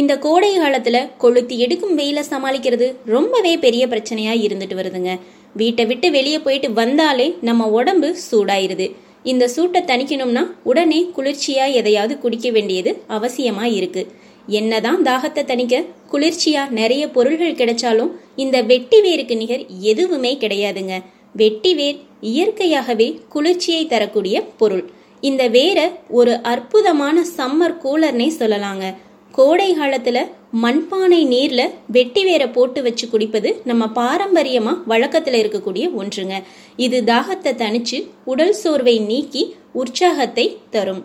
இந்த கோடை காலத்துல கொளுத்தி எடுக்கும் வெயில சமாளிக்கிறது ரொம்பவே பெரிய பிரச்சனையா இருந்துட்டு வருதுங்க. வீட்டை விட்டு வெளியே போயிட்டு வந்தாலே நம்ம உடம்பு சூடாயிருது. இந்த சூட்டை தணிக்கணும்னா உடனே குளிர்ச்சியா எதையாவது குடிக்க வேண்டியது அவசியமா இருக்கு. என்னதான் தாகத்தை தணிக்க குளிர்ச்சியா நிறைய பொருள்கள் கிடைச்சாலும் இந்த வெட்டி வேருக்கு நிகர் எதுவுமே கிடையாதுங்க. வெட்டி வேர் இயற்கையாகவே குளிர்ச்சியை தரக்கூடிய பொருள். இந்த வேரை ஒரு அற்புதமான சம்மர் கூலர்னே சொல்லலாங்க. கோடை காலத்துல மண்பானை நீர்ல வெட்டி வேரை போட்டு வச்சு குடிப்பது நம்ம பாரம்பரியமா வழக்கத்துல இருக்கக்கூடிய ஒன்றுங்க. இது தாகத்தை தணிச்சு உடல் சோர்வை நீக்கி உற்சாகத்தை தரும்.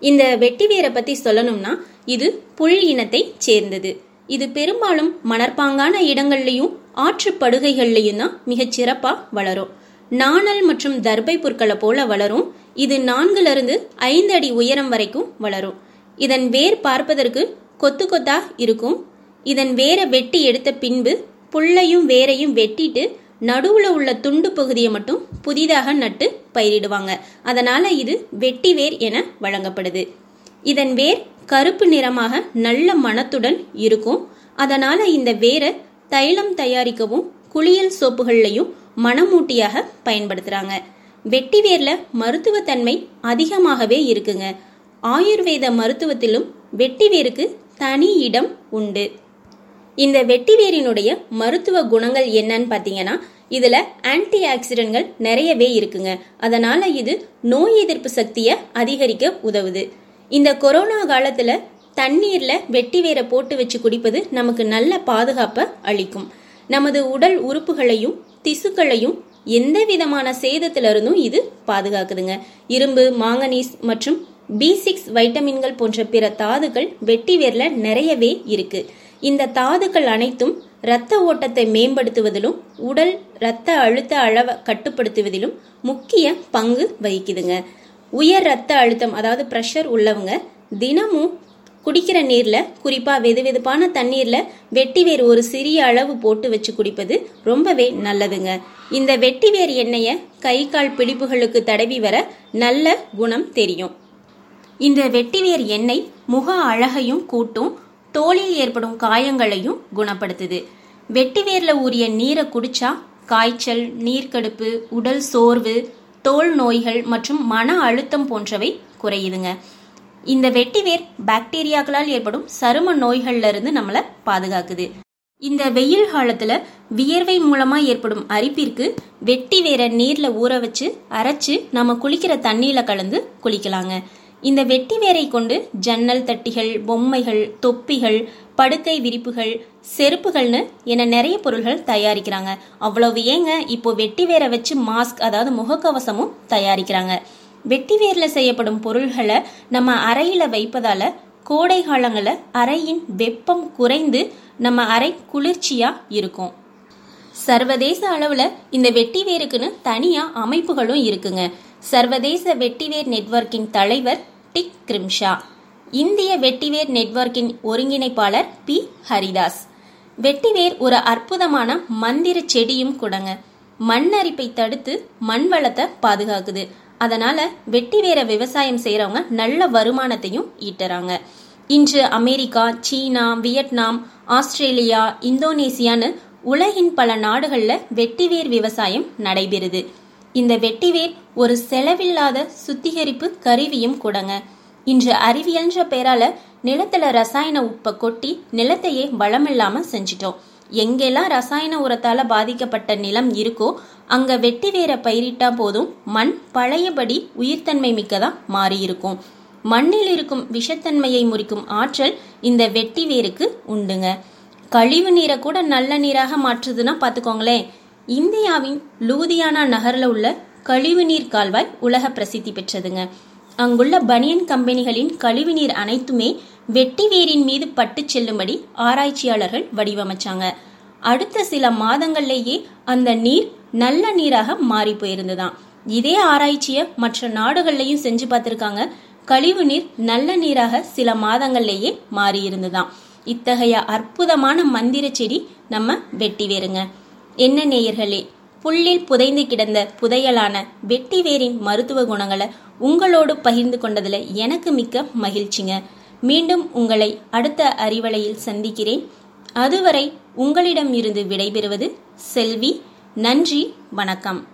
இந்த வெட்டி வேரை பத்தி சொல்லணும்னா இது புல் இனத்தை சேர்ந்தது. இது பெரும்பாலும் மணற்பாங்கான இடங்கள்லையும் ஆற்று படுகைகள்லையும் தான் மிகச் சிறப்பா வளரும். நாணல் மற்றும் தர்பை புற்களை போல வளரும். இது நான்குல இருந்து ஐந்து அடி உயரம் வரைக்கும் வளரும். இதன் வேர் பார்ப்பதற்கு கொத்து கொத்தா இருக்கும். இதன் வேரை வெட்டி எடுத்த பின்பு புல்லையும் வேரையும் வெட்டிட்டு நடுவுல உள்ள துண்டு பகுதியை மட்டும் புதிதாக நட்டு பயிரிடுவாங்க. அதனால இது வெட்டி வேர் என வழங்கப்படுது. இதன் வேர் கருப்பு நிறமாக நல்ல மனத்துடன் இருக்கும். அதனால இந்த வேரை தைலம் தயாரிக்கவும் குளியல் சோப்புகள்லையும் மணமூட்டியாக பயன்படுத்துறாங்க. வெட்டி வேர்ல மருத்துவத்தன்மை அதிகமாகவே இருக்குங்க. ஆயுர்வேத மருத்துவத்திலும் வெட்டிவேருக்கு தனி இடம் உண்டு. இந்த வெட்டிவேரினுடைய மருத்துவ குணங்கள் என்னன்னு பார்த்தீங்கன்னா இதில் ஆன்டி ஆக்சிடென்ட்கள் நிறையவே இருக்குங்க. அதனால் இது நோய் எதிர்ப்பு சக்தியை அதிகரிக்க உதவுது. இந்த கொரோனா காலத்தில் தண்ணீரில் வெட்டி வேரை போட்டு வச்சு குடிப்பது நமக்கு நல்ல பாதுகாப்பை அளிக்கும். நமது உடல் உறுப்புகளையும் திசுக்களையும் எந்த விதமான சேதத்திலிருந்தும் இது பாதுகாக்குதுங்க. இரும்பு மாங்கனீஸ் மற்றும் பி சிக்ஸ் வைட்டமின்கள் போன்ற பிற தாதுக்கள் வெட்டி வேர்ல நிறையவே இருக்கு. இந்த தாதுக்கள் அனைத்தும் இரத்த ஓட்டத்தை மேம்படுத்துவதிலும் உடல் இரத்த அழுத்த அளவை கட்டுப்படுத்துவதிலும் முக்கிய பங்கு வகிக்குதுங்க. உயர் ரத்த அழுத்தம் அதாவது ப்ரெஷர் உள்ளவங்க தினமும் குடிக்கிற நீர்ல குறிப்பா வெது வெதுப்பான தண்ணீர்ல வெட்டிவேர் ஒரு சிறிய அளவு போட்டு வச்சு குடிப்பது ரொம்பவே நல்லதுங்க. இந்த வெட்டிவேர் எண்ணெய கை கால் பிடிப்புகளுக்கு தடவி வர நல்ல குணம் தெரியும். இந்த வெட்டிவேர் எண்ணெய் முக அழகையும் கூட்டும் தோலில் ஏற்படும் காயங்களையும் குணப்படுத்துது. வெட்டிவேர்ல ஊறிய நீரை குடிச்சா காய்ச்சல் நீர்க்கடுப்பு உடல் சோர்வு தோல் நோய்கள் மற்றும் மன அழுத்தம் போன்றவை குறையுதுங்க. இந்த வெட்டிவேர் பாக்டீரியாக்களால் ஏற்படும் சரும நோய்கள்ல இருந்து நம்மளை பாதுகாக்குது. இந்த வெயில் காலத்துல வியர்வை மூலமா ஏற்படும் அரிப்பிற்கு வெட்டி வேற நீர்ல ஊற வச்சு அரைச்சு நம்ம குளிக்கிற தண்ணியில கலந்து குளிக்கலாங்க. இந்த வெட்டி வேரை கொண்டு ஜன்னல் தட்டிகள் பொம்மைகள் தொப்பிகள் படுக்கை விரிப்புகள் செருப்புகள்னு என நிறைய பொருள்கள் தயாரிக்கிறாங்க. அவ்வளவு ஏங்க இப்போ வெட்டி வேரை வச்சு மாஸ்க் அதாவது முகக்கவசமும் தயாரிக்கிறாங்க. வெட்டி வேரில் செய்யப்படும் பொருள்களை நம்ம அறையில் வைப்பதால கோடை காலங்களில் அறையின் வெப்பம் குறைந்து நம்ம அறை குளிர்ச்சியாக இருக்கும். சர்வதேச அளவில் இந்த வெட்டி வேருக்குன்னு தனியாக அமைப்புகளும் இருக்குங்க. சர்வதேச வெட்டிவேர் நெட்வொர்க்கின் தலைவர் டிக் கிரிம்ஷா. இந்திய வெட்டிவேர் நெட்வொர்க்கின் ஒருங்கிணைப்பாளர் பி. ஹரிதாஸ். வெட்டிவேர் ஒரு அற்புதமான மந்திர செடியும் கூடங்க. மண் அரிப்பை தடுத்து மண் வளத்தை பாதுகாக்குது. அதனால வெட்டி வேற விவசாயம் செய்யறவங்க நல்ல வருமானத்தையும் ஈட்டுறாங்க. இன்று அமெரிக்கா சீனா வியட்நாம் ஆஸ்திரேலியா இந்தோனேசியான்னு உலகின் பல நாடுகளில் வெட்டிவேர் விவசாயம் நடைபெறுது. இந்த வெட்டிவேர் ஒரு செலவில்லாத சுத்திகரிப்பு கருவியும் கூடங்க. இன்று அறிவியல்ன்ற பேரால நிலத்துல ரசாயன உப்பை கொட்டி நிலத்தையே வளமில்லாம செஞ்சிட்டோம். எங்கெல்லாம் ரசாயன உரத்தால பாதிக்கப்பட்ட நிலம் இருக்கோ அங்க வெட்டி வேற பயிரிட்டா போதும் மண் பழையபடி உயிர்த்தன்மை மிக்கதா மாறி இருக்கும் மண்ணில் இருக்கும் விஷத்தன்மையை முறிக்கும் ஆற்றல் இந்த வெட்டி வேருக்கு உண்டுங்க. கழிவு நீரை கூட நல்ல நீராக மாற்றுதுன்னா பாத்துக்கோங்களேன். இந்தியாவின் லூதியானா நகரில் உள்ள கழிவுநீர் கால்வாய் உலக பிரசித்தி பெற்றதுங்க. அங்குள்ள பனியன் கம்பெனிகளின் கழிவுநீர் அனைத்துமே வெட்டி வேரின் மீது பட்டு செல்லும்படி ஆராய்ச்சியாளர்கள் வடிவமைச்சாங்க. அடுத்த சில மாதங்கள்லேயே அந்த நீர் நல்ல நீராக மாறி போயிருந்துதான். இதே ஆராய்ச்சியை மற்ற நாடுகள்லையும் செஞ்சு பார்த்துருக்காங்க. கழிவு நீர் நல்ல நீராக சில மாதங்கள்லேயே மாறி இருந்துதான் இத்தகைய அற்புதமான மந்திர செடி நம்ம வெட்டி வேறுங்க. என்ன நேயர்களே? புல்லில் புதைந்து கிடந்த புதையலான வெட்டி வேரின் மருத்துவ குணங்களை உங்களோடு பகிர்ந்து கொண்டதில் எனக்கு மிக்க மகிழ்ச்சிங்க. மீண்டும் உங்களை அடுத்த அறிவலையில் சந்திக்கிறேன். அதுவரை உங்களிடம் இருந்து விடைபெறுவது செல்வி. நன்றி வணக்கம்.